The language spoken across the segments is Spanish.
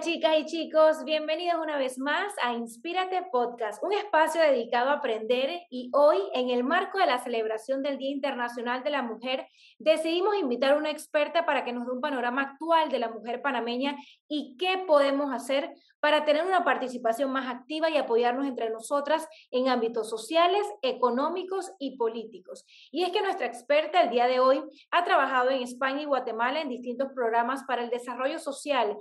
Chicas y chicos, bienvenidos una vez más a Inspírate Podcast, un espacio dedicado a aprender y hoy en el marco de la celebración del Día Internacional de la Mujer decidimos invitar a una experta para que nos dé un panorama actual de la mujer panameña y qué podemos hacer para tener una participación más activa y apoyarnos entre nosotras en ámbitos sociales, económicos y políticos. Y es que nuestra experta el día de hoy ha trabajado en España y Guatemala en distintos programas para el desarrollo social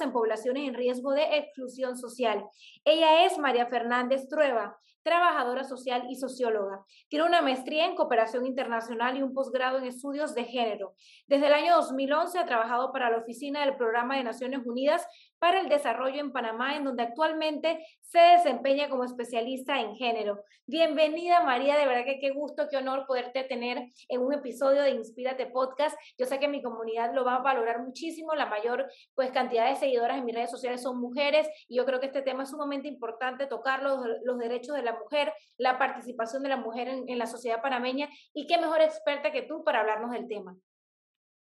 en poblaciones en riesgo de exclusión social. Ella es María Fernández Trueba, trabajadora social y socióloga. Tiene una maestría en cooperación internacional y un posgrado en estudios de género. Desde el año 2011 ha trabajado para la oficina del Programa de Naciones Unidas para el Desarrollo en Panamá, en donde actualmente se desempeña como especialista en género. Bienvenida María, de verdad que qué gusto, qué honor poderte tener en un episodio de Inspírate Podcast. Yo sé que mi comunidad lo va a valorar muchísimo, la mayor pues cantidad de seguidoras en mis redes sociales son mujeres y yo creo que este tema es sumamente importante tocar los, los derechos de la mujer, la participación de la mujer en, en la sociedad panameña y qué mejor experta que tú para hablarnos del tema.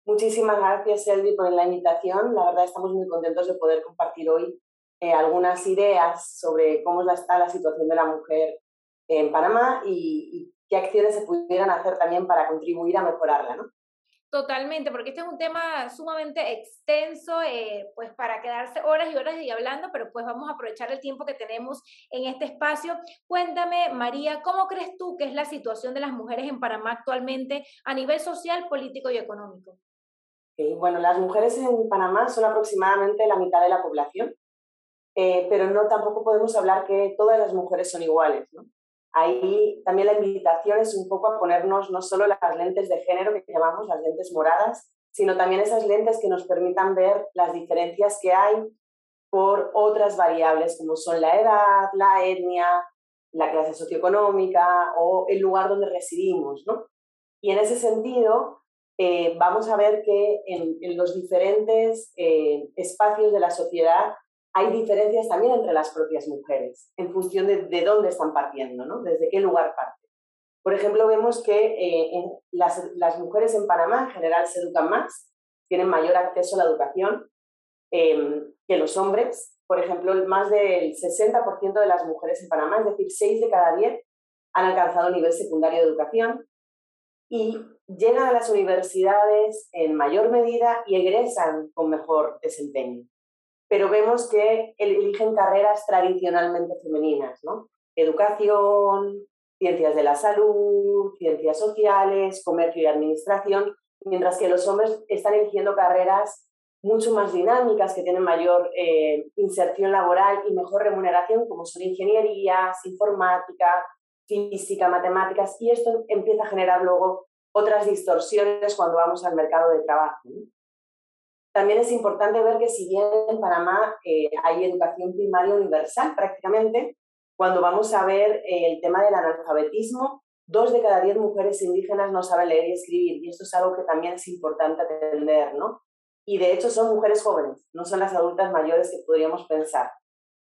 Muchísimas gracias, Elvi, por la invitación. La verdad, estamos muy contentos de poder compartir hoy eh, algunas ideas sobre cómo está la situación de la mujer en Panamá y, qué acciones se pudieran hacer también para contribuir a mejorarla, ¿no? Totalmente, porque este es un tema sumamente extenso, eh, pues para quedarse horas y horas y hablando, pero pues vamos a aprovechar el tiempo que tenemos en este espacio. Cuéntame, María, ¿cómo crees tú que es la situación de las mujeres en Panamá actualmente a nivel social, político y económico? Bueno, las mujeres en Panamá son aproximadamente la mitad de la población, eh, pero no tampoco podemos hablar que todas las mujeres son iguales. ¿no? Ahí también la invitación es un poco a ponernos no solo las lentes de género que llamamos las lentes moradas, sino también esas lentes que nos permitan ver las diferencias que hay por otras variables como son la edad, la etnia, la clase socioeconómica o el lugar donde residimos. ¿no? Y en ese sentido, eh, vamos a ver que en, los diferentes eh, espacios de la sociedad hay diferencias también entre las propias mujeres, en función de, dónde están partiendo, ¿no? desde qué lugar parten. Por ejemplo, vemos que eh, las, las, mujeres en Panamá en general se educan más, tienen mayor acceso a la educación em, que los hombres. Por ejemplo, más del 60% de las mujeres en Panamá, es decir, 6 de cada 10, han alcanzado el nivel secundario de educación y llegan a las universidades en mayor medida y egresan con mejor desempeño. Pero vemos que eligen carreras tradicionalmente femeninas, ¿no? Educación, ciencias de la salud, ciencias sociales, comercio y administración, mientras que los hombres están eligiendo carreras mucho más dinámicas, que tienen mayor eh, inserción laboral y mejor remuneración, como son ingenierías, informática, física, matemáticas, y esto empieza a generar luego otras distorsiones cuando vamos al mercado de trabajo. También es importante ver que si bien en Panamá eh, hay educación primaria universal prácticamente, cuando vamos a ver eh, el tema del analfabetismo, dos de cada diez mujeres indígenas no saben leer y escribir, y esto es algo que también es importante atender, ¿no? Y de hecho son mujeres jóvenes, no son las adultas mayores que podríamos pensar.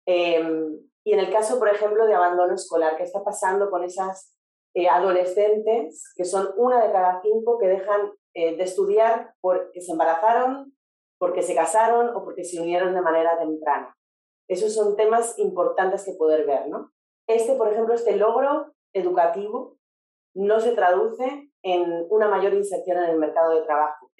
Em, y en el caso, por ejemplo, de abandono escolar, ¿qué está pasando con esas eh, adolescentes, que son una de cada cinco que dejan eh, de estudiar porque se embarazaron, porque se casaron o porque se unieron de manera temprana. Esos son temas importantes que poder ver, ¿no? Este, por ejemplo, este logro educativo no se traduce en una mayor inserción en el mercado de trabajo.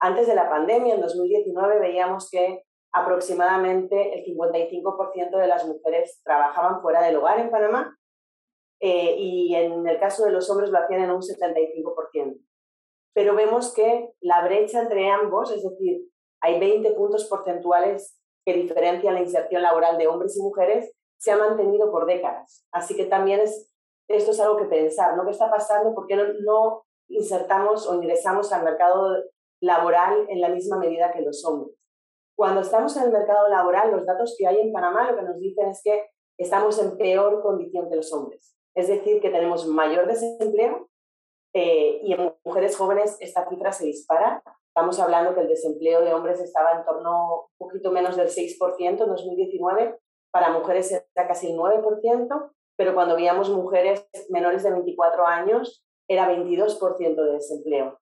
antes de la pandemia, en 2019, veíamos que aproximadamente el 55% de las mujeres trabajaban fuera del hogar en Panamá eh, y en el caso de los hombres lo hacían en un 75%. Pero vemos que la brecha entre ambos, es decir, hay 20 puntos porcentuales que diferencian la inserción laboral de hombres y mujeres, se ha mantenido por décadas. Así que también es, esto es algo que pensar, ¿no? ¿Qué está pasando? ¿Por qué no, no insertamos o ingresamos al mercado laboral en la misma medida que los hombres? Cuando estamos en el mercado laboral, los datos que hay en Panamá lo que nos dicen es que estamos en peor condición que los hombres. Es decir, que tenemos mayor desempleo eh, y en mujeres jóvenes esta cifra se dispara. Estamos hablando que el desempleo de hombres estaba en torno un poquito menos del 6% en 2019, para mujeres era casi el 9%, pero cuando veíamos mujeres menores de 24 años era 22% de desempleo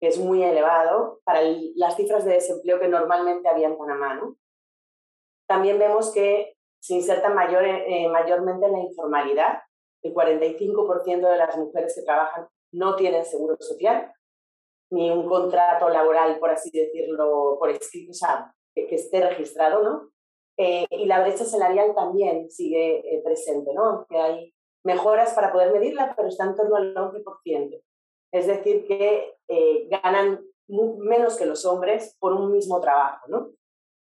que es muy elevado para las cifras de desempleo que normalmente había en Panamá. también vemos que se insertan mayor, eh, mayormente en la informalidad. El 45% de las mujeres que trabajan no tienen seguro social, ni un contrato laboral, por así decirlo, por escrito, o sea, que, esté registrado, ¿no? Eh, y la brecha salarial también sigue eh, presente, ¿no? Que hay mejoras para poder medirla, pero está en torno al 11%. Es decir, que eh, ganan menos que los hombres por un mismo trabajo, ¿no?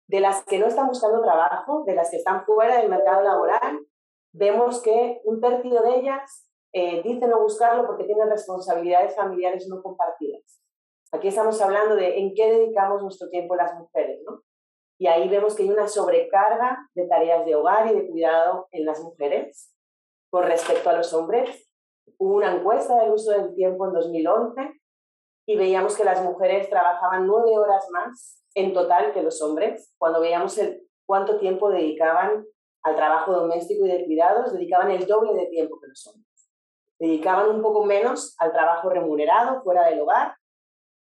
De las que no están buscando trabajo, de las que están fuera del mercado laboral, vemos que un tercio de ellas dicen no buscarlo porque tienen responsabilidades familiares no compartidas. Aquí estamos hablando de en qué dedicamos nuestro tiempo las mujeres, ¿no? Y ahí vemos que hay una sobrecarga de tareas de hogar y de cuidado en las mujeres con respecto a los hombres. Hubo una encuesta del uso del tiempo en 2011 y veíamos que las mujeres trabajaban nueve horas más en total que los hombres. Cuando veíamos el, cuánto tiempo dedicaban al trabajo doméstico y de cuidados, dedicaban el doble de tiempo que los hombres. Dedicaban un poco menos al trabajo remunerado fuera del hogar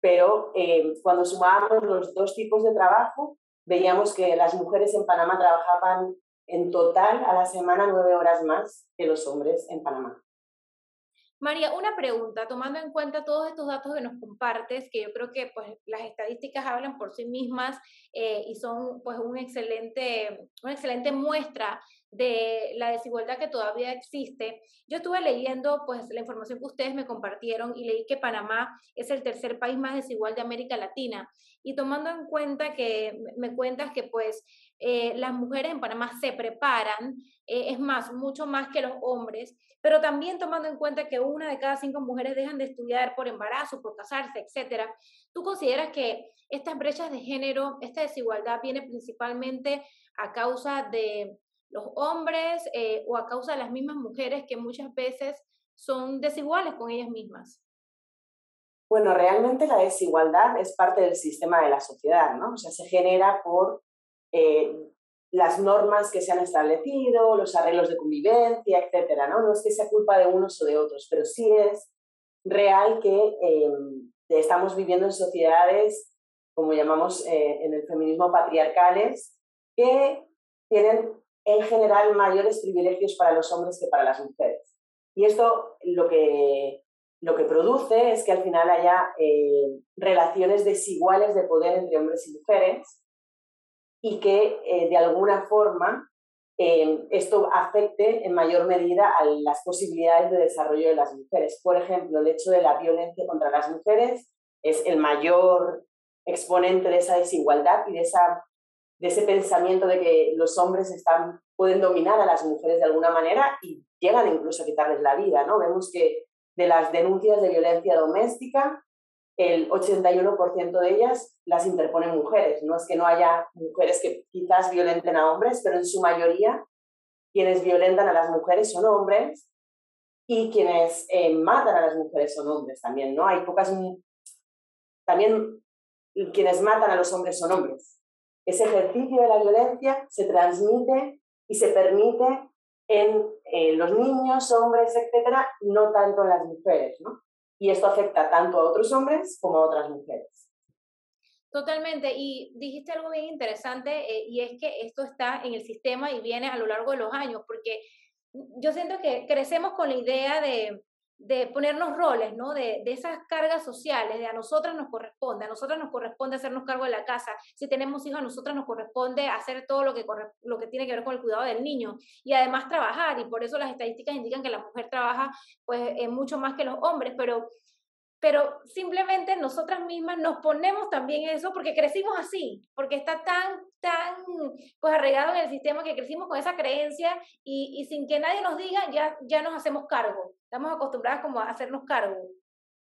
pero eh, cuando sumábamos los dos tipos de trabajo, veíamos que las mujeres en Panamá trabajaban en total a la semana nueve horas más que los hombres en Panamá. María, una pregunta, tomando en cuenta todos estos datos que nos compartes, que yo creo que pues, las estadísticas hablan por sí mismas eh, y son pues, un excelente, una excelente muestra de la desigualdad que todavía existe. Yo estuve leyendo pues la información que ustedes me compartieron y leí que Panamá es el tercer país más desigual de América Latina. Y tomando en cuenta que me cuentas que pues eh, las mujeres en Panamá se preparan, eh, es más, mucho más que los hombres, pero también tomando en cuenta que una de cada cinco mujeres dejan de estudiar por embarazo, por casarse, etcétera, ¿tú consideras que estas brechas de género, esta desigualdad viene principalmente a causa de los hombres eh, o a causa de las mismas mujeres que muchas veces son desiguales con ellas mismas? Bueno, realmente la desigualdad es parte del sistema de la sociedad, ¿no? O sea, se genera por eh, las normas que se han establecido, los arreglos de convivencia, etcétera, ¿no? No es que sea culpa de unos o de otros, pero sí es real que em, estamos viviendo en sociedades, como llamamos eh, en el feminismo, patriarcales, que tienen en general mayores privilegios para los hombres que para las mujeres. Y esto lo que, lo que produce es que al final haya eh, relaciones desiguales de poder entre hombres y mujeres y que eh, de alguna forma eh, esto afecte en mayor medida a las posibilidades de desarrollo de las mujeres. Por ejemplo, el hecho de la violencia contra las mujeres es el mayor exponente de esa desigualdad y de esa de ese pensamiento de que los hombres están, pueden dominar a las mujeres de alguna manera y llegan incluso a quitarles la vida. ¿no? Vemos que de las denuncias de violencia doméstica, el 81% de ellas las interponen mujeres. No es que no haya mujeres que quizás violenten a hombres, pero en su mayoría quienes violentan a las mujeres son hombres y quienes eh, matan a las mujeres son hombres también, ¿no? Hay pocas... También quienes matan a los hombres son hombres. Ese ejercicio de la violencia se transmite y se permite en eh, los niños, hombres, etcétera, no tanto en las mujeres, ¿no? Y esto afecta tanto a otros hombres como a otras mujeres. Totalmente, y dijiste algo bien interesante, eh, y es que esto está en el sistema y viene a lo largo de los años, porque yo siento que crecemos con la idea de, de ponernos roles, ¿no? De, de, esas cargas sociales, de a nosotras nos corresponde, a nosotras nos corresponde hacernos cargo de la casa, si tenemos hijos, a nosotras nos corresponde hacer todo lo que, lo que tiene que ver con el cuidado del niño y además trabajar, y por eso las estadísticas indican que la mujer trabaja pues mucho más que los hombres, pero pero simplemente nosotras mismas nos ponemos también eso porque crecimos así, porque está tan, tan pues arraigado en el sistema que crecimos con esa creencia y, y, sin que nadie nos diga ya, ya nos hacemos cargo, estamos acostumbradas como a hacernos cargo.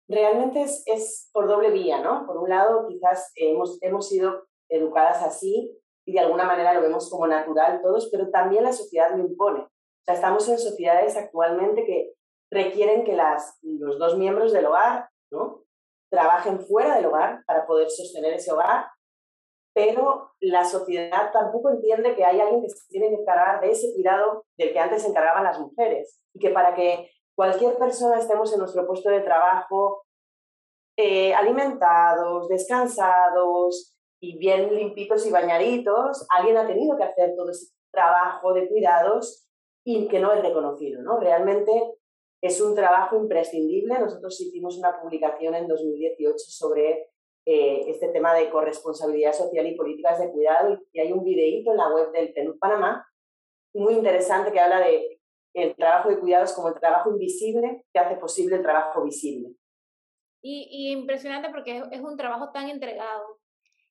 Realmente es, es por doble vía, ¿no? Por un lado, quizás hemos, hemos sido educadas así y de alguna manera lo vemos como natural todos, pero también la sociedad lo impone. O sea, estamos en sociedades actualmente que requieren que las, los dos miembros del hogar ¿no? Trabajen fuera del hogar para poder sostener ese hogar, pero la sociedad tampoco entiende que hay alguien que se tiene que encargar de ese cuidado del que antes se encargaban las mujeres y que para que cualquier persona estemos en nuestro puesto de trabajo eh, alimentados, descansados, y bien limpitos y bañaditos, alguien ha tenido que hacer todo ese trabajo de cuidados y que no es reconocido, ¿no? Realmente es un trabajo imprescindible. Nosotros hicimos una publicación en 2018 sobre eh, este tema de corresponsabilidad social y políticas de cuidado y hay un videíto en la web del PNUD Panamá muy interesante que habla de el trabajo de cuidados como el trabajo invisible que hace posible el trabajo visible. Y, impresionante porque es, un trabajo tan entregado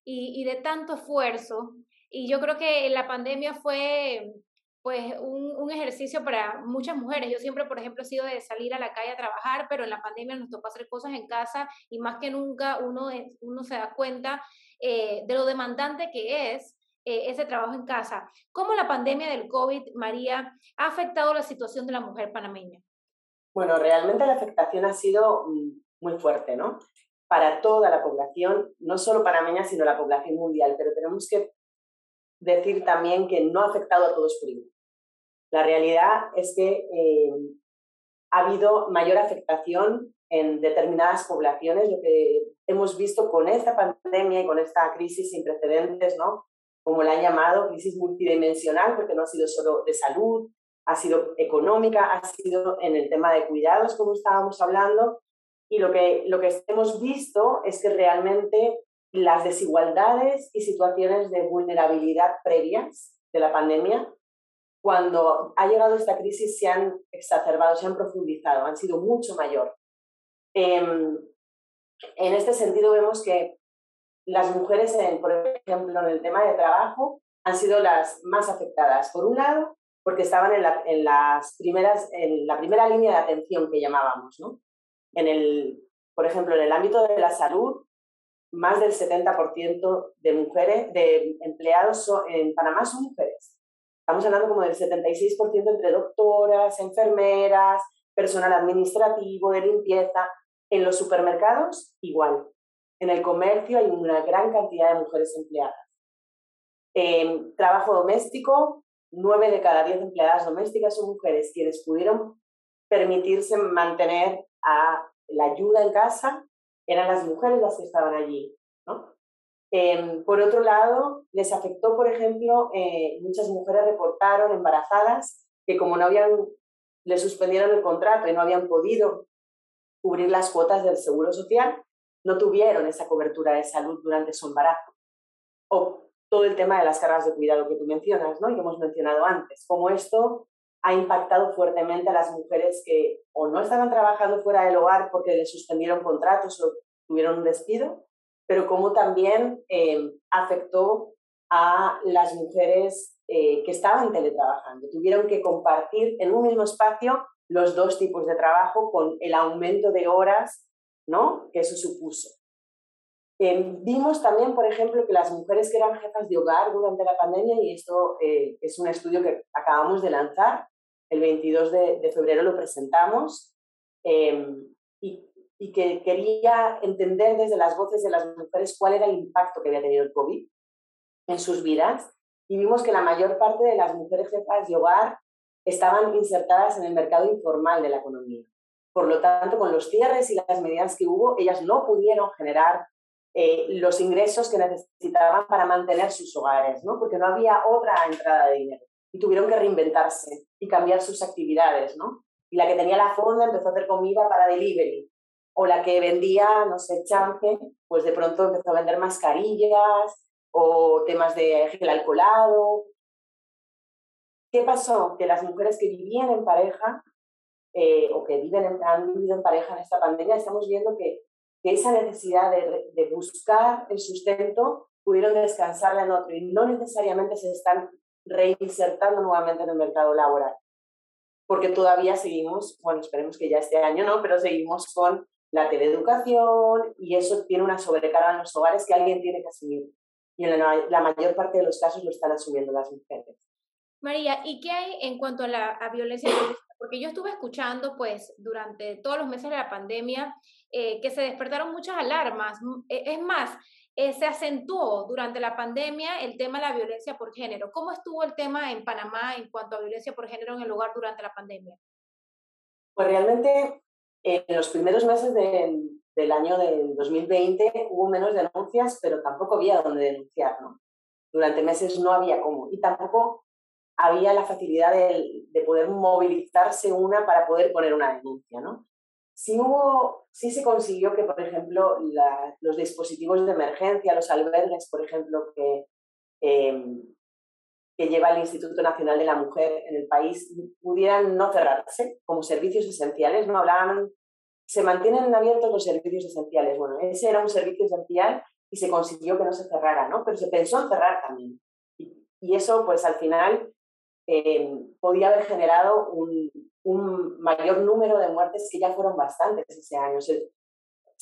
y, de tanto esfuerzo. Y yo creo que la pandemia fue pues un, un, ejercicio para muchas mujeres. Yo siempre, por ejemplo, he sido de salir a la calle a trabajar, pero en la pandemia nos tocó hacer cosas en casa y más que nunca uno, uno se da cuenta eh, de lo demandante que es eh, ese trabajo en casa. ¿Cómo la pandemia del COVID, María, ha afectado la situación de la mujer panameña? Bueno, realmente la afectación ha sido mm, muy fuerte, ¿no? Para toda la población, no solo panameña, sino la población mundial, pero tenemos que decir también que no ha afectado a todos por igual. La realidad es que eh, ha habido mayor afectación en determinadas poblaciones, lo que hemos visto con esta pandemia y con esta crisis sin precedentes, ¿no? Como la han llamado, crisis multidimensional, porque no ha sido solo de salud, ha sido económica, ha sido en el tema de cuidados, como estábamos hablando, y lo que, lo que hemos visto es que realmente las desigualdades y situaciones de vulnerabilidad previas de la pandemia cuando ha llegado esta crisis se han exacerbado, se han profundizado, han sido mucho mayor. Em, en este sentido vemos que las mujeres, por ejemplo, en el tema de trabajo, han sido las más afectadas. Por un lado, porque estaban en la, las primeras, en la primera línea de atención que llamábamos. ¿no? En el, por ejemplo, en el ámbito de la salud, más del 70% de mujeres, de empleados en Panamá son mujeres. Estamos hablando como del 76% entre doctoras, enfermeras, personal administrativo, de limpieza. En los supermercados, igual. En el comercio hay una gran cantidad de mujeres empleadas. En trabajo doméstico, nueve de cada diez empleadas domésticas son mujeres quienes pudieron permitirse mantener a la ayuda en casa, eran las mujeres las que estaban allí. Em, por otro lado, les afectó, por ejemplo, eh, muchas mujeres reportaron embarazadas que como no habían, le suspendieron el contrato y no habían podido cubrir las cuotas del seguro social, no tuvieron esa cobertura de salud durante su embarazo. O todo el tema de las cargas de cuidado que tú mencionas, ¿no? Y hemos mencionado antes, como esto ha impactado fuertemente a las mujeres que o no estaban trabajando fuera del hogar porque les suspendieron contratos o tuvieron un despido, pero cómo también eh, afectó a las mujeres eh, que estaban teletrabajando. Tuvieron que compartir en un mismo espacio los dos tipos de trabajo con el aumento de horas ¿no? que eso supuso. Eh, vimos también, por ejemplo, que las mujeres que eran jefas de hogar durante la pandemia, y esto es un estudio que acabamos de lanzar, el 22 de, de febrero lo presentamos, y y que quería entender desde las voces de las mujeres cuál era el impacto que había tenido el COVID en sus vidas. Y vimos que la mayor parte de las mujeres jefas de hogar estaban insertadas en el mercado informal de la economía. Por lo tanto, con los cierres y las medidas que hubo, ellas no pudieron generar eh, los ingresos que necesitaban para mantener sus hogares, ¿no? porque no había otra entrada de dinero. Y tuvieron que reinventarse y cambiar sus actividades. ¿no? Y la que tenía la fonda empezó a hacer comida para delivery o la que vendía, no sé, champe, pues de pronto empezó a vender mascarillas o temas de gel alcoholado. ¿Qué pasó? Que las mujeres que vivían en pareja eh, o que viven han vivido en pareja en esta pandemia, estamos viendo que, esa necesidad de, de, buscar el sustento pudieron descansarla en otro y no necesariamente se están reinsertando nuevamente en el mercado laboral. Porque todavía seguimos, bueno, esperemos que ya este año no, pero seguimos con la teleeducación y eso tiene una sobrecarga en los hogares que alguien tiene que asumir. Y en la, mayor parte de los casos lo están asumiendo las mujeres. María, ¿y qué hay en cuanto a la violencia Porque yo estuve escuchando, pues, durante todos los meses de la pandemia, eh, que se despertaron muchas alarmas. E, es más, eh, se acentuó durante la pandemia el tema de la violencia por género. ¿Cómo estuvo el tema en Panamá en cuanto a violencia por género en el hogar durante la pandemia? Pues realmente en los primeros meses del, del año del 2020 hubo menos denuncias, pero tampoco había dónde denunciar, ¿no? Durante meses no había cómo. Y tampoco había la facilidad de, de, poder movilizarse una para poder poner una denuncia, ¿no? Sí, hubo, sí se consiguió que, por ejemplo, los dispositivos de emergencia, los albergues, por ejemplo, que, em, que lleva el Instituto Nacional de la Mujer en el país, pudieran no cerrarse como servicios esenciales, no hablaban, se mantienen abiertos los servicios esenciales. Bueno, ese era un servicio esencial y se consiguió que no se cerrara, ¿no? Pero se pensó en cerrar también. Y eso, pues al final, eh, podía haber generado un, un, mayor número de muertes que ya fueron bastantes ese año. Se,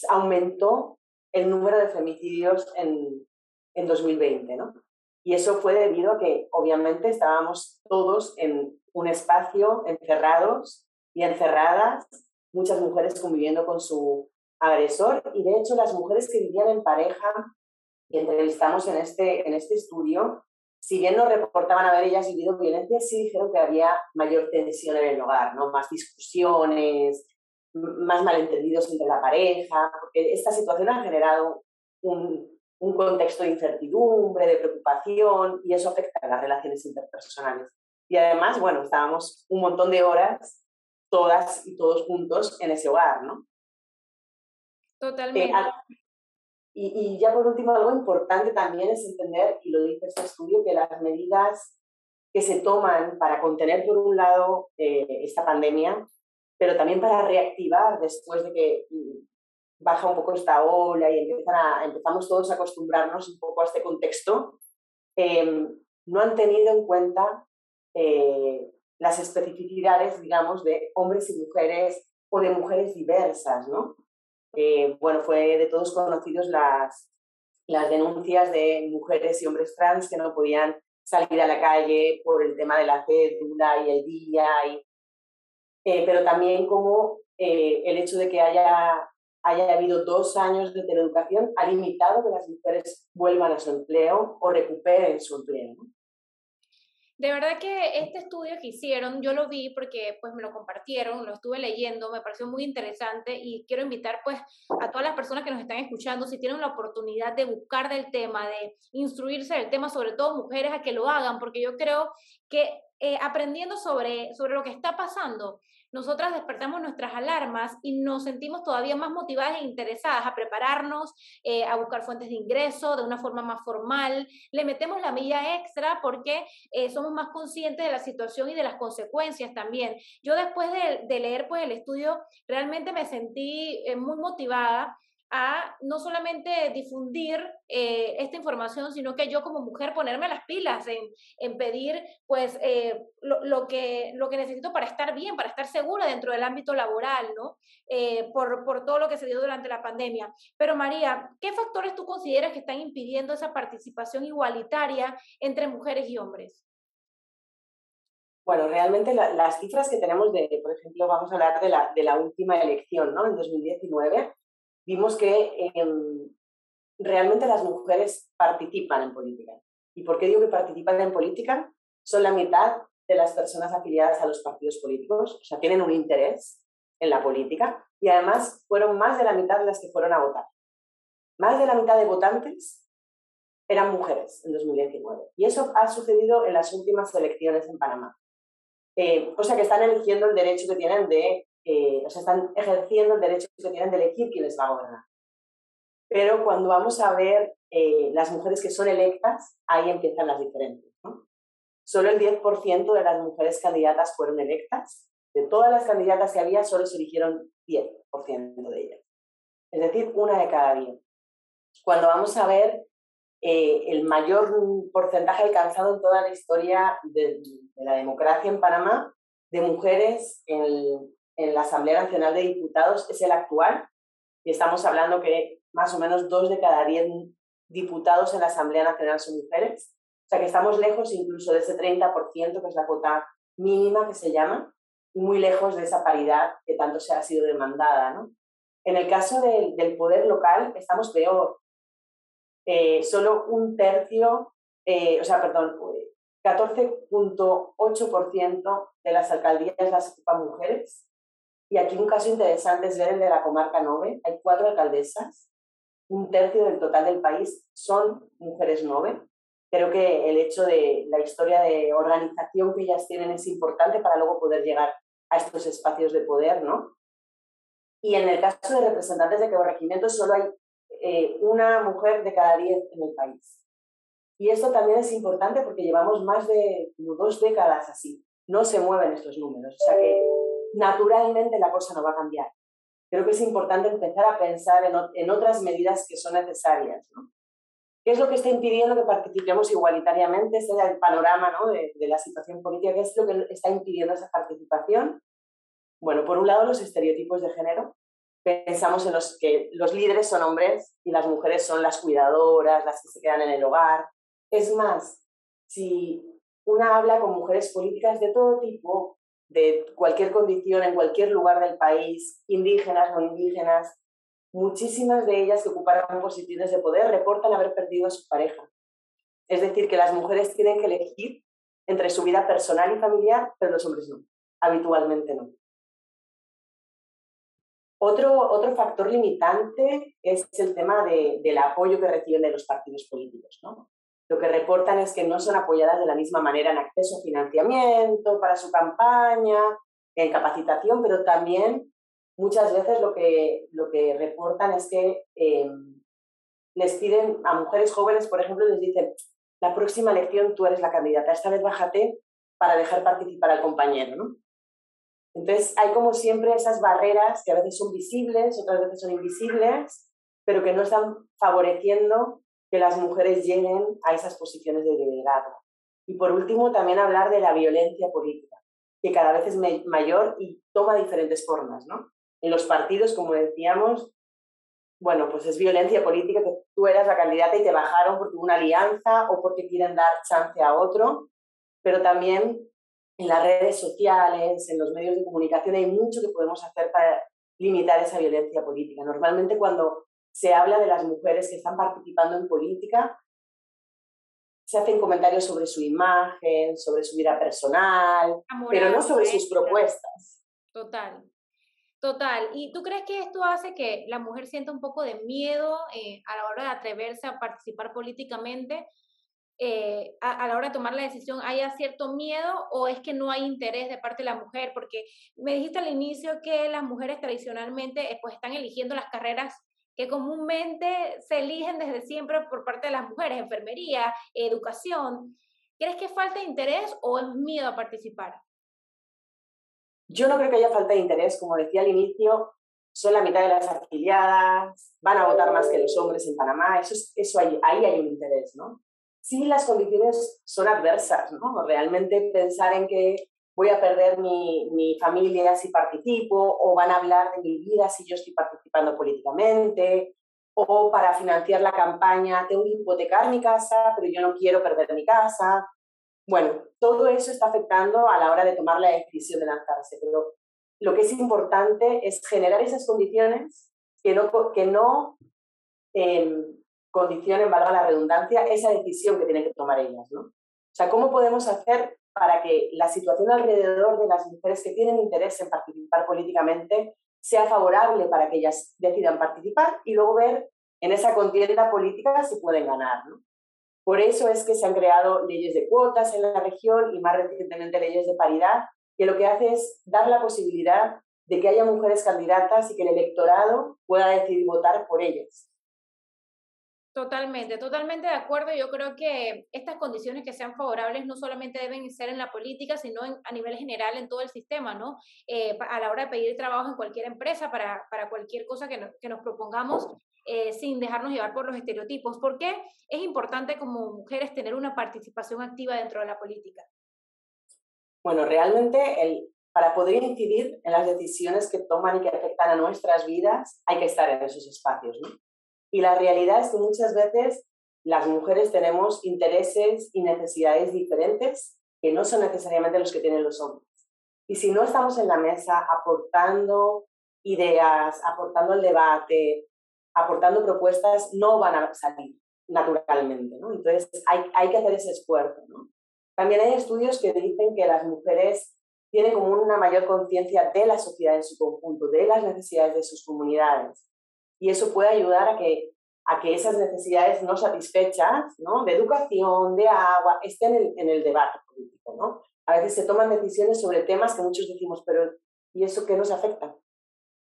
aumentó el número de femicidios en, en 2020, ¿no? Y eso fue debido a que obviamente estábamos todos en un espacio encerrados y encerradas, muchas mujeres conviviendo con su agresor y de hecho las mujeres que vivían en pareja y entrevistamos en este, en este estudio si bien no reportaban haber ellas vivido violencia, sí dijeron que había mayor tensión en el hogar, ¿no? Más discusiones, más malentendidos entre la pareja, porque esta situación ha generado un, un contexto de incertidumbre, de preocupación, y eso afecta a las relaciones interpersonales. Y además, bueno, estábamos un montón de horas, todas y todos juntos en ese hogar, ¿no? Totalmente. Eh, y, ya por último, algo importante también es entender, y lo dice este estudio, que las medidas que se toman para contener, por un lado, eh, esta pandemia, pero también para reactivar después de que mm, baja un poco esta ola y empiezan empezamos todos a acostumbrarnos un poco a este contexto, em, no han tenido en cuenta eh, las especificidades, digamos, de hombres y mujeres o de mujeres diversas, ¿no? Eh, bueno, fue de todos conocidos las, las denuncias de mujeres y hombres trans que no podían salir a la calle por el tema de la cédula y el día, y, eh, pero también como eh, el hecho de que haya, haya habido dos años de teleeducación ha limitado que las mujeres vuelvan a su empleo o recuperen su empleo. De verdad que este estudio que hicieron, yo lo vi porque pues me lo compartieron, lo estuve leyendo, me pareció muy interesante y quiero invitar pues a todas las personas que nos están escuchando, si tienen la oportunidad de buscar del tema, de instruirse del tema, sobre todo mujeres, a que lo hagan, porque yo creo que eh, aprendiendo sobre, sobre lo que está pasando, nosotras despertamos nuestras alarmas y nos sentimos todavía más motivadas e interesadas a prepararnos, eh, a buscar fuentes de ingreso de una forma más formal. Le metemos la milla extra porque eh, somos más conscientes de la situación y de las consecuencias también. Yo después de, de leer pues, el estudio realmente me sentí muy motivada a no solamente difundir eh, esta información, sino que yo como mujer ponerme las pilas en, en pedir pues eh, lo, que, lo que necesito para estar bien, para estar segura dentro del ámbito laboral, ¿no? Eh, por, por todo lo que se dio durante la pandemia. Pero María, ¿qué factores tú consideras que están impidiendo esa participación igualitaria entre mujeres y hombres? Bueno, realmente las cifras que tenemos de, por ejemplo, vamos a hablar de la, de la última elección, ¿no? En 2019, vimos que em, realmente las mujeres participan en política. ¿Y por qué digo que participan en política? Son la mitad de las personas afiliadas a los partidos políticos, o sea, tienen un interés en la política y además fueron más de la mitad las que fueron a votar. Más de la mitad de votantes eran mujeres en 2019 y eso ha sucedido en las últimas elecciones en Panamá. Eh, o sea que están eligiendo el derecho que tienen de eh, o sea, están ejerciendo el derecho que tienen de elegir quién les va a gobernar. Pero cuando vamos a ver eh, las mujeres que son electas, ahí empiezan las diferencias. ¿no? Solo el 10% de las mujeres candidatas fueron electas. De todas las candidatas que había, solo se eligieron 10% de ellas. Es decir, una de cada 10. Cuando vamos a ver eh, el mayor porcentaje alcanzado en toda la historia de, de la democracia en Panamá de mujeres en, en la Asamblea Nacional de Diputados es el actual, y estamos hablando que más o menos dos de cada diez diputados en la Asamblea Nacional son mujeres. O sea que estamos lejos incluso de ese 30%, que es la cuota mínima que se llama, y muy lejos de esa paridad que tanto se ha sido demandada. ¿no? En el caso del poder local estamos peor. Eh, solo un tercio, eh, o sea, perdón, 14.8% de las alcaldías las ocupan mujeres Y aquí un caso interesante es ver el de la comarca Nove. Hay cuatro alcaldesas, un tercio del total del país son mujeres Nove. Creo que el hecho de la historia de organización que ellas tienen es importante para luego poder llegar a estos espacios de poder, ¿no? Y en el caso de representantes de corregimientos solo hay eh, una mujer de cada diez en el país. Y esto también es importante porque llevamos más de dos décadas así. No se mueven estos números. O sea que naturalmente la cosa no va a cambiar. Creo que es importante empezar a pensar en, otras medidas que son necesarias. ¿Qué es lo que está impidiendo que participemos igualitariamente? Este es el panorama ¿no? de, de la situación política. ¿Qué es lo que está impidiendo esa participación? Bueno, por un lado, los estereotipos de género. Pensamos en los que los líderes son hombres y las mujeres son las cuidadoras, las que se quedan en el hogar. Es más, si una habla con mujeres políticas de todo tipo, de cualquier condición, en cualquier lugar del país, indígenas, no indígenas, muchísimas de ellas que ocuparon posiciones de poder reportan haber perdido a su pareja. Es decir, que las mujeres tienen que elegir entre su vida personal y familiar, pero los hombres no, habitualmente no. Otro, otro factor limitante es el tema de, del apoyo que reciben de los partidos políticos. ¿no? Lo que reportan es que no son apoyadas de la misma manera en acceso a financiamiento para su campaña, en capacitación, pero también muchas veces lo que, lo que reportan es que em, les piden a mujeres jóvenes, por ejemplo, les dicen, la próxima elección tú eres la candidata, esta vez bájate para dejar participar al compañero. Entonces, hay como siempre esas barreras que a veces son visibles, otras veces son invisibles, pero que no están favoreciendo que las mujeres lleguen a esas posiciones de liderazgo. Y por último, también hablar de la violencia política, que cada vez es mayor y toma diferentes formas. ¿no? En los partidos, como decíamos, bueno, pues es violencia política que tú eras la candidata y te bajaron porque una alianza o porque quieren dar chance a otro, pero también en las redes sociales, en los medios de comunicación, hay mucho que podemos hacer para limitar esa violencia política. Normalmente cuando se habla de las mujeres que están participando en política, se hacen comentarios sobre su imagen, sobre su vida personal, pero no sobre sus propuestas. Total, total. ¿Y tú crees que esto hace que la mujer sienta un poco de miedo eh, a la hora de atreverse a participar políticamente? Eh, a, la hora de tomar la decisión haya cierto miedo o es que no hay interés de parte de la mujer? Porque me dijiste al inicio que las mujeres tradicionalmente eh, pues están eligiendo las carreras que comúnmente se eligen desde siempre por parte de las mujeres, enfermería, educación. ¿Crees que falta interés o es miedo a participar? Yo no creo que haya falta de interés, como decía al inicio, son la mitad de las afiliadas, van a votar más que los hombres en Panamá, eso, eso ahí, ahí hay un interés, ¿no? si las condiciones son adversas, ¿no? Realmente pensar en que voy a perder mi, mi, familia si participo, o van a hablar de mi vida si yo estoy participando políticamente, o para financiar la campaña tengo que hipotecar mi casa, pero yo no quiero perder mi casa. Bueno, todo eso está afectando a la hora de tomar la decisión de lanzarse, pero lo que es importante es generar esas condiciones que no, que no em, condicionen, valga la redundancia, esa decisión que tienen que tomar ellas. ¿no? O sea, ¿cómo podemos hacer para que la situación alrededor de las mujeres que tienen interés en participar políticamente sea favorable para que ellas decidan participar y luego ver en esa contienda política si pueden ganar? ¿no? Por eso es que se han creado leyes de cuotas en la región y más recientemente leyes de paridad, que lo que hace es dar la posibilidad de que haya mujeres candidatas y que el electorado pueda decidir votar por ellas. Totalmente, totalmente de acuerdo. Yo creo que estas condiciones que sean favorables no solamente deben ser en la política, sino a nivel general en todo el sistema, ¿no? Eh, a la hora de pedir trabajo en cualquier empresa, para, para cualquier cosa que, que nos propongamos, eh, sin dejarnos llevar por los estereotipos. ¿Por qué es importante como mujeres tener una participación activa dentro de la política? Bueno, realmente el, para poder incidir en las decisiones que toman y que afectan a nuestras vidas, hay que estar en esos espacios, ¿no? Y la realidad es que muchas veces las mujeres tenemos intereses y necesidades diferentes que no son necesariamente los que tienen los hombres. Y si no estamos en la mesa aportando ideas, aportando el debate, aportando propuestas, no van a salir naturalmente. ¿no? Entonces hay, hay que hacer ese esfuerzo. También hay estudios que dicen que las mujeres tienen como una mayor conciencia de la sociedad en su conjunto, de las necesidades de sus comunidades. Y eso puede ayudar a que, a que esas necesidades no satisfechas, ¿no? de educación, de agua, estén en, en el debate político. ¿no? A veces se toman decisiones sobre temas que muchos decimos, pero ¿y eso qué nos afecta?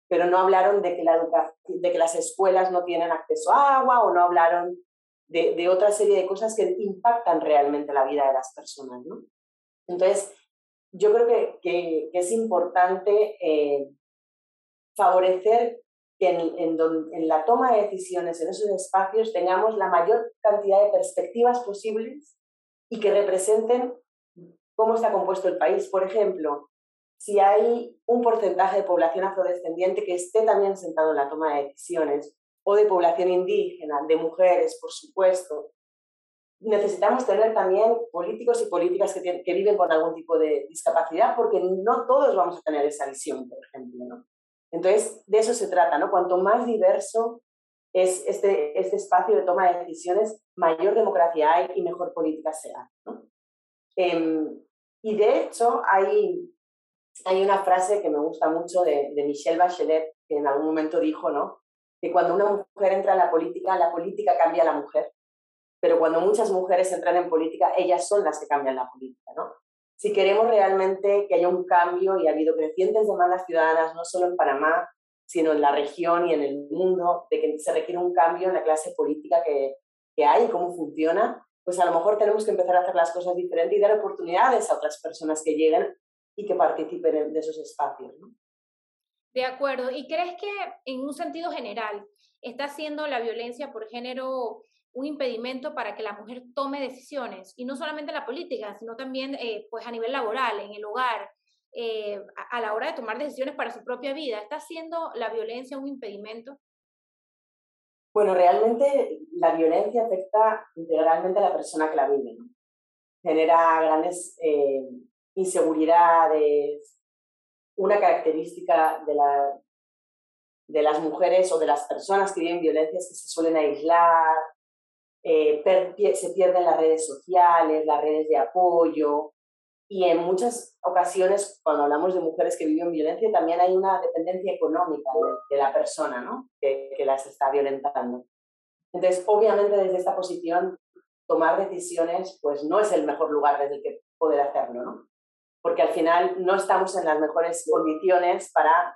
Pero no hablaron de que, la de que las escuelas no tienen acceso a agua o no hablaron de, de, otra serie de cosas que impactan realmente la vida de las personas. ¿no? Entonces, yo creo que, que, es importante eh, favorecer que en, en, la toma de decisiones en esos espacios tengamos la mayor cantidad de perspectivas posibles y que representen cómo está compuesto el país. Por ejemplo, si hay un porcentaje de población afrodescendiente que esté también sentado en la toma de decisiones, o de población indígena, de mujeres, por supuesto, necesitamos tener también políticos y políticas que, que, viven con algún tipo de discapacidad, porque no todos vamos a tener esa visión, por ejemplo. ¿no? Entonces, de eso se trata, ¿no? Cuanto más diverso es este, este espacio de toma de decisiones, mayor democracia hay y mejor política se. ¿no? Eh, y de hecho, hay, hay una frase que me gusta mucho de, de Michelle Bachelet, que en algún momento dijo, ¿no? Que cuando una mujer entra en la política, la política cambia a la mujer. Pero cuando muchas mujeres entran en política, ellas son las que cambian la política, ¿no? Si queremos realmente que haya un cambio y ha habido crecientes demandas ciudadanas, no solo en Panamá, sino en la región y en el mundo, de que se requiere un cambio en la clase política que, que hay cómo funciona, pues a lo mejor tenemos que empezar a hacer las cosas diferentes y dar oportunidades a otras personas que lleguen y que participen de esos espacios. De acuerdo. ¿Y crees que en un sentido general está siendo la violencia por género un impedimento para que la mujer tome decisiones? Y no solamente en la política, sino también eh, pues a nivel laboral, en el hogar, eh, a la hora de tomar decisiones para su propia vida. ¿Está siendo la violencia un impedimento? Bueno, realmente la violencia afecta integralmente a la persona que la vive. Genera grandes eh, inseguridades. Una característica de, la, de las mujeres o de las personas que viven violencia es que se suelen aislar, eh, se pierden las redes sociales, las redes de apoyo, y en muchas ocasiones, cuando hablamos de mujeres que viven violencia, también hay una dependencia económica de, la persona ¿no? que, las está violentando. Entonces, obviamente desde esta posición, tomar decisiones pues no es el mejor lugar desde el que poder hacerlo, ¿no? Porque al final no estamos en las mejores condiciones para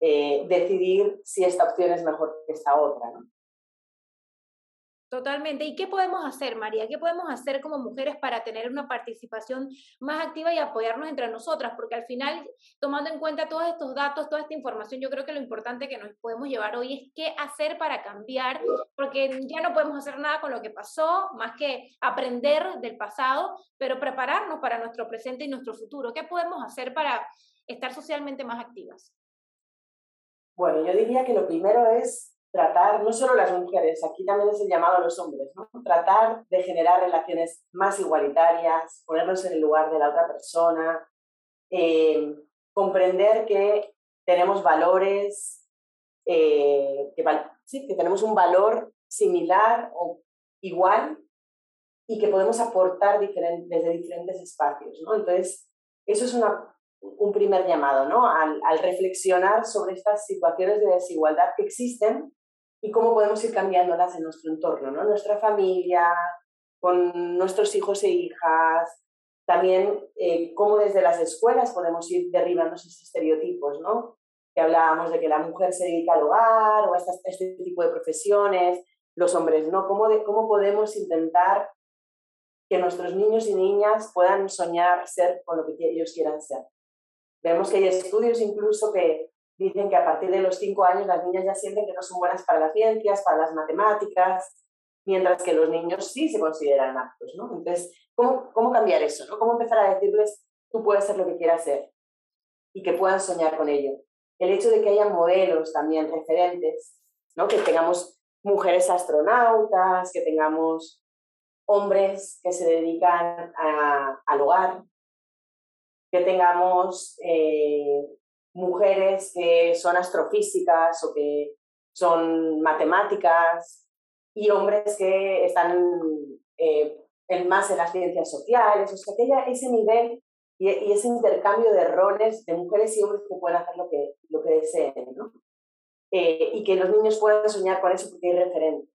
eh, decidir si esta opción es mejor que esta otra, ¿no? Totalmente. ¿Y qué podemos hacer, María? ¿Qué podemos hacer como mujeres para tener una participación más activa y apoyarnos entre nosotras? Porque al final, tomando en cuenta todos estos datos, toda esta información, yo creo que lo importante que nos podemos llevar hoy es qué hacer para cambiar, porque ya no podemos hacer nada con lo que pasó, más que aprender del pasado, pero prepararnos para nuestro presente y nuestro futuro. ¿Qué podemos hacer para estar socialmente más activas? Bueno, yo diría que lo primero es tratar, no solo las mujeres, aquí también es el llamado a los hombres, ¿no? tratar de generar relaciones más igualitarias, ponernos en el lugar de la otra persona, eh, comprender que tenemos valores, eh, que, tenemos un valor similar o igual y que podemos aportar desde diferentes espacios. ¿no? Entonces, eso es un primer llamado, ¿no? Al, reflexionar sobre estas situaciones de desigualdad que existen y cómo podemos ir cambiándolas en nuestro entorno, ¿no? Nuestra familia, con nuestros hijos e hijas, también eh, cómo desde las escuelas podemos ir derribando esos estereotipos, ¿no? Que hablábamos de que la mujer se dedica al hogar o a este, tipo de profesiones, los hombres no, ¿Cómo, de, cómo podemos intentar que nuestros niños y niñas puedan soñar ser con lo que ellos quieran ser. Vemos que hay estudios incluso que dicen que a partir de los cinco años las niñas ya sienten que no son buenas para las ciencias, para las matemáticas, mientras que los niños sí se consideran aptos, ¿no? Entonces, ¿cómo, cómo cambiar eso, no? ¿Cómo empezar a decirles, tú puedes ser lo que quieras ser y que puedan soñar con ello? El hecho de que haya modelos también referentes, ¿no? Que tengamos mujeres astronautas, que tengamos hombres que se dedican a, al hogar, que tengamos eh, mujeres que son astrofísicas o que son matemáticas y hombres que están eh, más en las ciencias sociales, o sea, que haya ese nivel y, ese intercambio de roles de mujeres y hombres que pueden hacer lo que, lo que deseen, ¿no? Eh, y que los niños puedan soñar con eso porque hay referentes.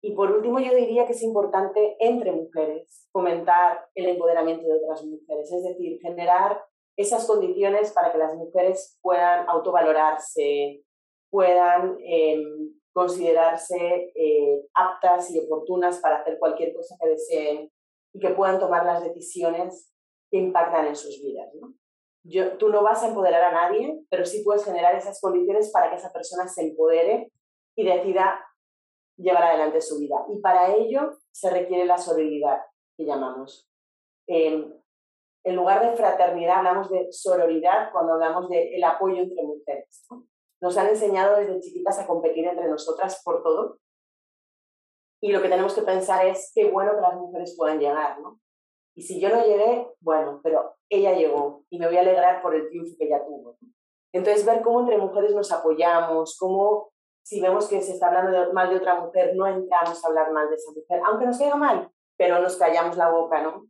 Y por último, yo diría que es importante entre mujeres fomentar el empoderamiento de otras mujeres, es decir, generar esas condiciones para que las mujeres puedan autovalorarse, puedan em, considerarse eh, aptas y oportunas para hacer cualquier cosa que deseen y que puedan tomar las decisiones que impactan en sus vidas. ¿no? Tú no vas a empoderar a nadie, pero sí puedes generar esas condiciones para que esa persona se empodere y decida llevar adelante su vida. Y para ello se requiere la sororidad, que llamamos. Em, en lugar de fraternidad, hablamos de sororidad cuando hablamos del apoyo entre mujeres. Nos han enseñado desde chiquitas a competir entre nosotras por todo. Y lo que tenemos que pensar es qué bueno que las mujeres puedan llegar, ¿no? Y si yo no llegué, bueno, pero ella llegó y me voy a alegrar por el triunfo que ella tuvo. Entonces, ver cómo entre mujeres nos apoyamos, cómo si vemos que se está hablando mal de otra mujer, no entramos a hablar mal de esa mujer, aunque nos caiga mal, pero nos callamos la boca, ¿no?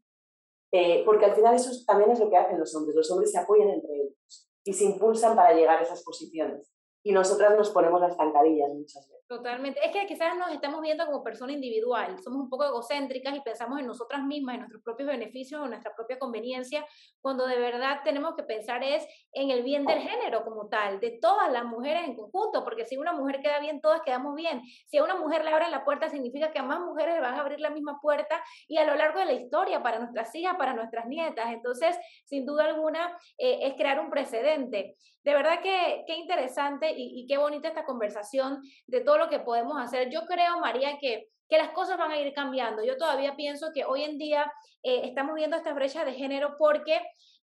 Eh, porque al final eso también es lo que hacen los hombres. Los hombres se apoyan entre ellos y se impulsan para llegar a esas posiciones. Y nosotras nos ponemos las zancadillas muchas veces. Totalmente. Es que quizás nos estamos viendo como persona individual, somos un poco egocéntricas y pensamos en nosotras mismas, en nuestros propios beneficios, en nuestra propia conveniencia, cuando de verdad tenemos que pensar es en el bien del género como tal, de todas las mujeres en conjunto, porque si una mujer queda bien, todas quedamos bien. Si a una mujer le abren la puerta, significa que a más mujeres le van a abrir la misma puerta y a lo largo de la historia, para nuestras hijas, para nuestras nietas. Entonces, sin duda alguna, eh, es crear un precedente. De verdad que qué interesante y, qué bonita esta conversación de todo lo que podemos hacer. Yo creo, María, que, que las cosas van a ir cambiando. Yo todavía pienso que hoy en día eh, estamos viendo esta brecha de género porque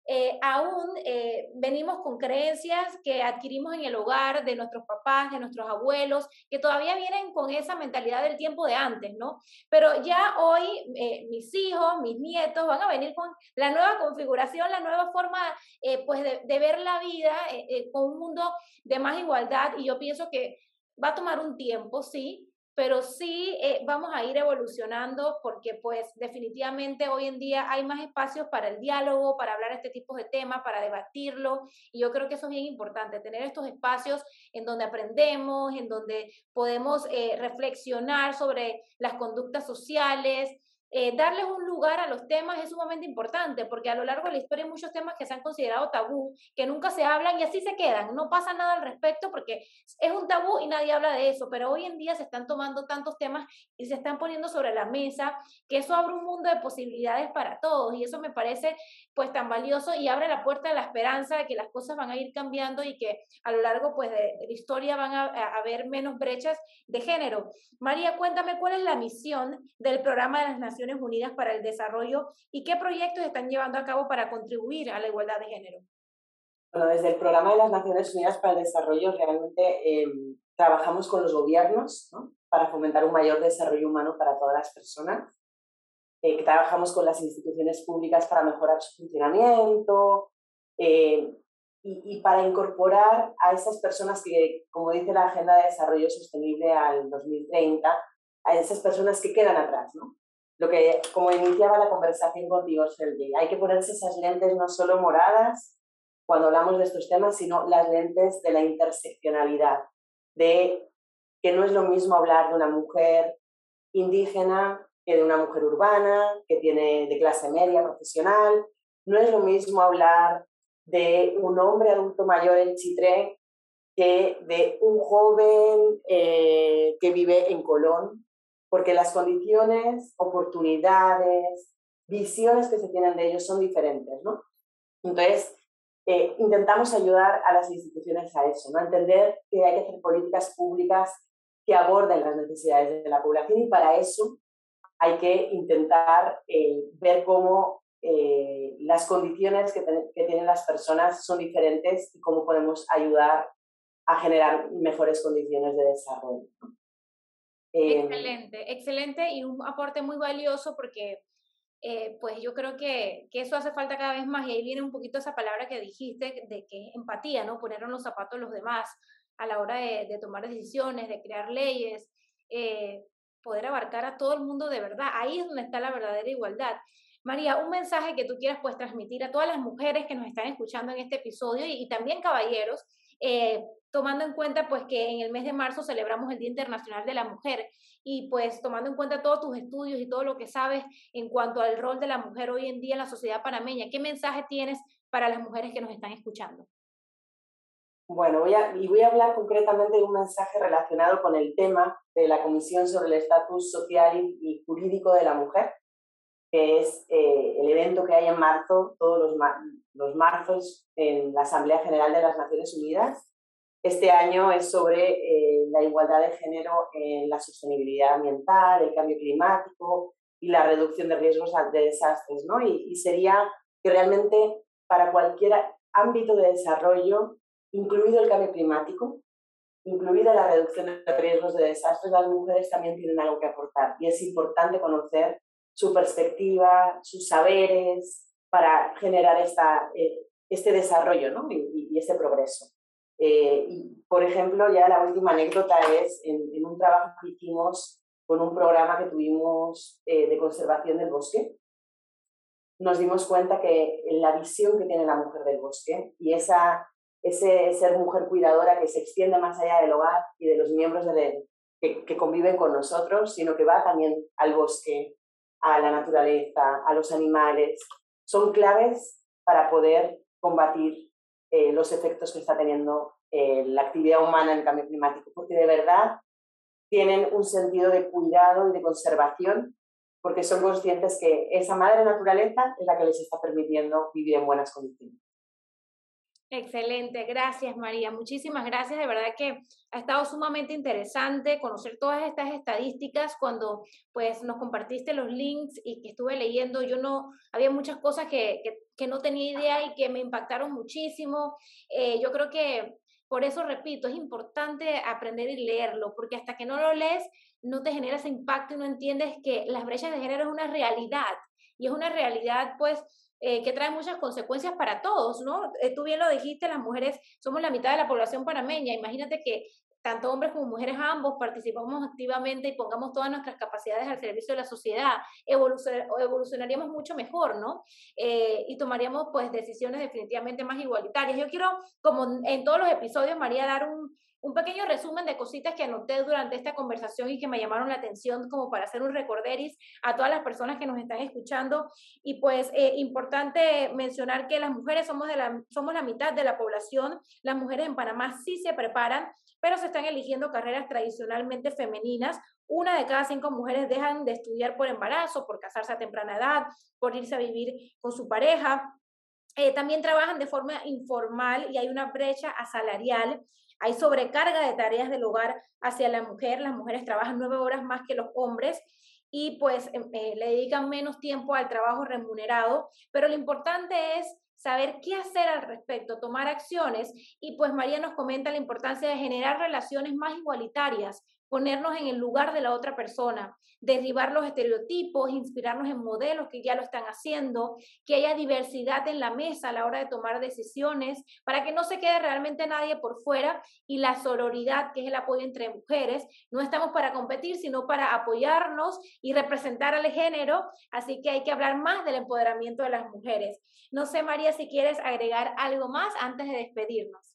eh, aún eh, venimos con creencias que adquirimos en el hogar de nuestros papás, de nuestros abuelos, que todavía vienen con esa mentalidad del tiempo de antes, ¿no? Pero ya hoy mis hijos, mis nietos van a venir con la nueva configuración, la nueva forma pues de, de, ver la vida con un mundo de más igualdad y yo pienso que Va a tomar un tiempo, sí, pero sí eh, vamos a ir evolucionando porque pues definitivamente hoy en día hay más espacios para el diálogo, para hablar este tipo de temas, para debatirlo y yo creo que eso es bien importante, tener estos espacios en donde aprendemos, en donde podemos eh, reflexionar sobre las conductas sociales, eh, darles un lugar a los temas es sumamente importante, porque a lo largo de la historia hay muchos temas que se han considerado tabú, que nunca se hablan y así se quedan, no pasa nada al respecto porque es un tabú y nadie habla de eso, pero hoy en día se están tomando tantos temas y se están poniendo sobre la mesa, que eso abre un mundo de posibilidades para todos y eso me parece pues tan valioso y abre la puerta de la esperanza de que las cosas van a ir cambiando y que a lo largo pues de, la historia van a, a haber menos brechas de género. María, cuéntame cuál es la misión del programa de las Naciones Unidas para el Desarrollo y qué proyectos están llevando a cabo para contribuir a la igualdad de género. Bueno, desde el programa de las Naciones Unidas para el Desarrollo realmente em, trabajamos con los gobiernos para fomentar un mayor desarrollo humano para todas las personas. Eh, trabajamos con las instituciones públicas para mejorar su funcionamiento eh, y, y, para incorporar a esas personas que, como dice la Agenda de Desarrollo Sostenible al 2030, a esas personas que quedan atrás, ¿no? Lo que, como iniciaba la conversación contigo, Sergi, hay que ponerse esas lentes no solo moradas cuando hablamos de estos temas, sino las lentes de la interseccionalidad, de que no es lo mismo hablar de una mujer indígena que de una mujer urbana, que tiene de clase media profesional, no es lo mismo hablar de un hombre adulto mayor en Chitré que de un joven eh, que vive en Colón porque las condiciones, oportunidades, visiones que se tienen de ellos son diferentes, ¿no? Entonces, eh, intentamos ayudar a las instituciones a eso, ¿no? A entender que hay que hacer políticas públicas que aborden las necesidades de la población y para eso hay que intentar eh, ver cómo eh, las condiciones que, tienen las personas son diferentes y cómo podemos ayudar a generar mejores condiciones de desarrollo. Em, excelente, excelente y un aporte muy valioso porque eh, pues yo creo que, que, eso hace falta cada vez más y ahí viene un poquito esa palabra que dijiste de que es empatía, ¿no? Poner en los zapatos los demás a la hora de, de tomar decisiones, de crear leyes, eh, poder abarcar a todo el mundo de verdad. Ahí es donde está la verdadera igualdad. María, un mensaje que tú quieras pues transmitir a todas las mujeres que nos están escuchando en este episodio y, también caballeros, eh, tomando en cuenta pues que en el mes de marzo celebramos el Día Internacional de la Mujer y pues tomando en cuenta todos tus estudios y todo lo que sabes en cuanto al rol de la mujer hoy en día en la sociedad panameña, ¿qué mensaje tienes para las mujeres que nos están escuchando? Bueno, voy a, y voy a hablar concretamente de un mensaje relacionado con el tema de la Comisión sobre el Estatus Social y Jurídico de la Mujer, que es eh, el evento que hay en marzo, todos los, los marzos, en la Asamblea General de las Naciones Unidas. Este año es sobre eh, la igualdad de género en la sostenibilidad ambiental, el cambio climático y la reducción de riesgos de desastres. ¿no? Y, y sería que realmente para cualquier ámbito de desarrollo, incluido el cambio climático, incluida la reducción de riesgos de desastres, las mujeres también tienen algo que aportar. Y es importante conocer su perspectiva, sus saberes, para generar esta, eh, este desarrollo ¿no? y, y, este progreso. Eh, y, por ejemplo, ya la última anécdota es en, un trabajo que hicimos con un programa que tuvimos eh, de conservación del bosque, nos dimos cuenta que la visión que tiene la mujer del bosque y esa, ese ser mujer cuidadora que se extiende más allá del hogar y de los miembros de, que, que conviven con nosotros, sino que va también al bosque, a la naturaleza, a los animales, son claves para poder combatir eh, los efectos que está teniendo eh, la actividad humana en el cambio climático, porque de verdad tienen un sentido de cuidado y de conservación, porque son conscientes que esa madre naturaleza es la que les está permitiendo vivir en buenas condiciones. Excelente, gracias María, muchísimas gracias, de verdad que ha estado sumamente interesante conocer todas estas estadísticas cuando pues nos compartiste los links y que estuve leyendo, yo no, había muchas cosas que, que, no tenía idea y que me impactaron muchísimo, eh, yo creo que por eso repito, es importante aprender y leerlo, porque hasta que no lo lees no te genera ese impacto y no entiendes que las brechas de género es una realidad. Y es una realidad pues eh, que trae muchas consecuencias para todos, ¿no? Eh, tú bien lo dijiste, las mujeres somos la mitad de la población panameña. Imagínate que tanto hombres como mujeres ambos participamos activamente y pongamos todas nuestras capacidades al servicio de la sociedad, evolucionaríamos mucho mejor, ¿no? Eh, y tomaríamos pues decisiones definitivamente más igualitarias. Yo quiero, como en todos los episodios, María, dar un, un pequeño resumen de cositas que anoté durante esta conversación y que me llamaron la atención como para hacer un recorderis a todas las personas que nos están escuchando. Y pues eh, importante mencionar que las mujeres somos, de la, somos la mitad de la población. Las mujeres en Panamá sí se preparan, pero se están eligiendo carreras tradicionalmente femeninas. Una de cada cinco mujeres dejan de estudiar por embarazo, por casarse a temprana edad, por irse a vivir con su pareja. Eh, también trabajan de forma informal y hay una brecha asalarial hay sobrecarga de tareas del hogar hacia la mujer, las mujeres trabajan nueve horas más que los hombres y pues em, eh, le dedican menos tiempo al trabajo remunerado, pero lo importante es saber qué hacer al respecto, tomar acciones. Y pues María nos comenta la importancia de generar relaciones más igualitarias, ponernos en el lugar de la otra persona, derribar los estereotipos, inspirarnos en modelos que ya lo están haciendo, que haya diversidad en la mesa a la hora de tomar decisiones, para que no se quede realmente nadie por fuera y la sororidad, que es el apoyo entre mujeres. No estamos para competir, sino para apoyarnos y representar al género, así que hay que hablar más del empoderamiento de las mujeres. No sé, María, si quieres agregar algo más antes de despedirnos.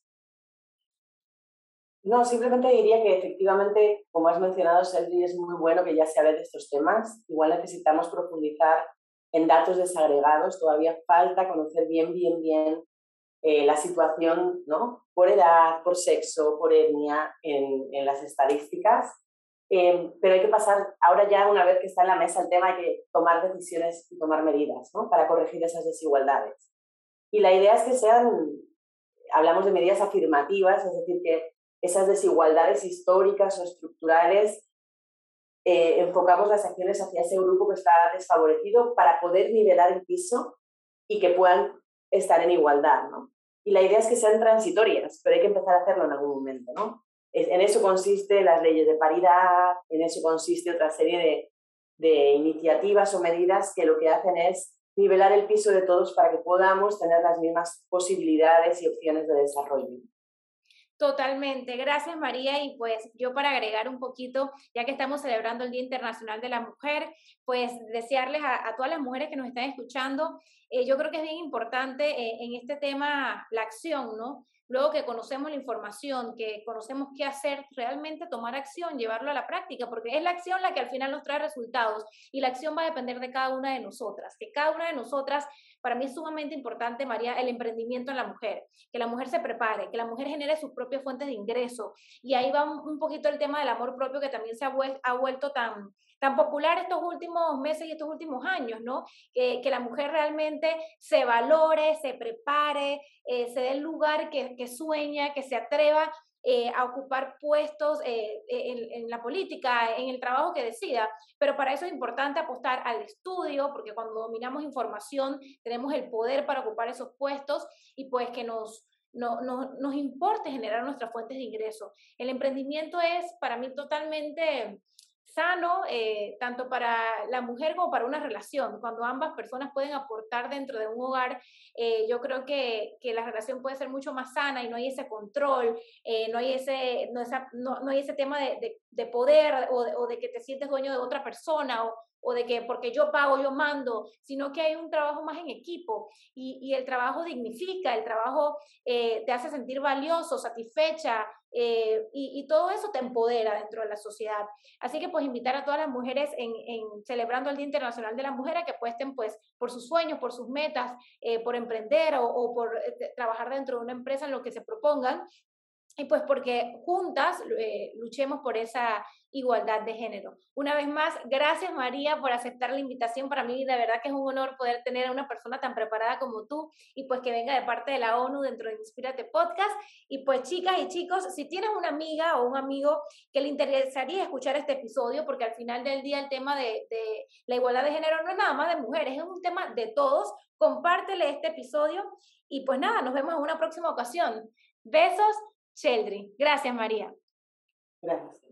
No, simplemente diría que efectivamente, como has mencionado, Sergi, es muy bueno que ya se hable de estos temas. Igual necesitamos profundizar en datos desagregados. Todavía falta conocer bien, bien, bien eh, la situación, ¿no? Por edad, por sexo, por etnia en, en las estadísticas. Eh, pero hay que pasar, ahora ya una vez que está en la mesa el tema, hay que tomar decisiones y tomar medidas, ¿no? Para corregir esas desigualdades. Y la idea es que sean, hablamos de medidas afirmativas, es decir, que esas desigualdades históricas o estructurales, eh, enfocamos las acciones hacia ese grupo que está desfavorecido para poder nivelar el piso y que puedan estar en igualdad, ¿no? Y la idea es que sean transitorias, pero hay que empezar a hacerlo en algún momento, ¿no? En eso consiste las leyes de paridad, en eso consiste otra serie de, de iniciativas o medidas que lo que hacen es nivelar el piso de todos para que podamos tener las mismas posibilidades y opciones de desarrollo. Totalmente, gracias María. Y pues yo para agregar un poquito, ya que estamos celebrando el Día Internacional de la Mujer, pues desearles a, todas las mujeres que nos están escuchando, eh, yo creo que es bien importante eh, en este tema la acción, ¿no? Luego que conocemos la información, que conocemos qué hacer, realmente tomar acción, llevarlo a la práctica, porque es la acción la que al final nos trae resultados y la acción va a depender de cada una de nosotras, que cada una de nosotras, para mí es sumamente importante, María, el emprendimiento en la mujer, que la mujer se prepare, que la mujer genere sus propias fuentes de ingreso. Y ahí va un, poquito el tema del amor propio que también se ha, ha vuelto tan, tan popular estos últimos meses y estos últimos años, ¿no? Que la mujer realmente se valore, se prepare, eh, se dé el lugar que, que, sueña, que se atreva eh, a ocupar puestos eh, en, en, la política, en el trabajo que decida. Pero para eso es importante apostar al estudio, porque cuando dominamos información tenemos el poder para ocupar esos puestos y pues que nos, no, no, nos importe generar nuestras fuentes de ingreso. El emprendimiento es para mí totalmente sano, eh, tanto para la mujer como para una relación. Cuando ambas personas pueden aportar dentro de un hogar, eh, yo creo que, que, la relación puede ser mucho más sana y no hay ese control, eh, no, hay ese, no, esa, no, no, hay ese tema de, de, de poder o de, o de, que te sientes dueño de otra persona o, o de que porque yo pago, yo mando, sino que hay un trabajo más en equipo y, y el trabajo dignifica, el trabajo te hace sentir valioso, satisfecha, eh, y, todo eso te empodera dentro de la sociedad. Así que pues invitar a todas las mujeres en, celebrando el Día Internacional de la Mujer a que apuesten pues por sus sueños, por sus metas, eh, por emprender o, por eh, trabajar dentro de una empresa en lo que se propongan y pues porque juntas eh, luchemos por esa igualdad de género. Una vez más, gracias María por aceptar la invitación. Para mí de verdad que es un honor poder tener a una persona tan preparada como tú y pues que venga de parte de la ONU dentro de Inspírate Podcast. Y pues chicas y chicos, si tienes una amiga o un amigo que le interesaría escuchar este episodio, porque al final del día el tema de, de la igualdad de género no es nada más de mujeres, es un tema de todos, compártele este episodio y pues nada, nos vemos en una próxima ocasión. Besos Sheldry. Gracias, María. Gracias.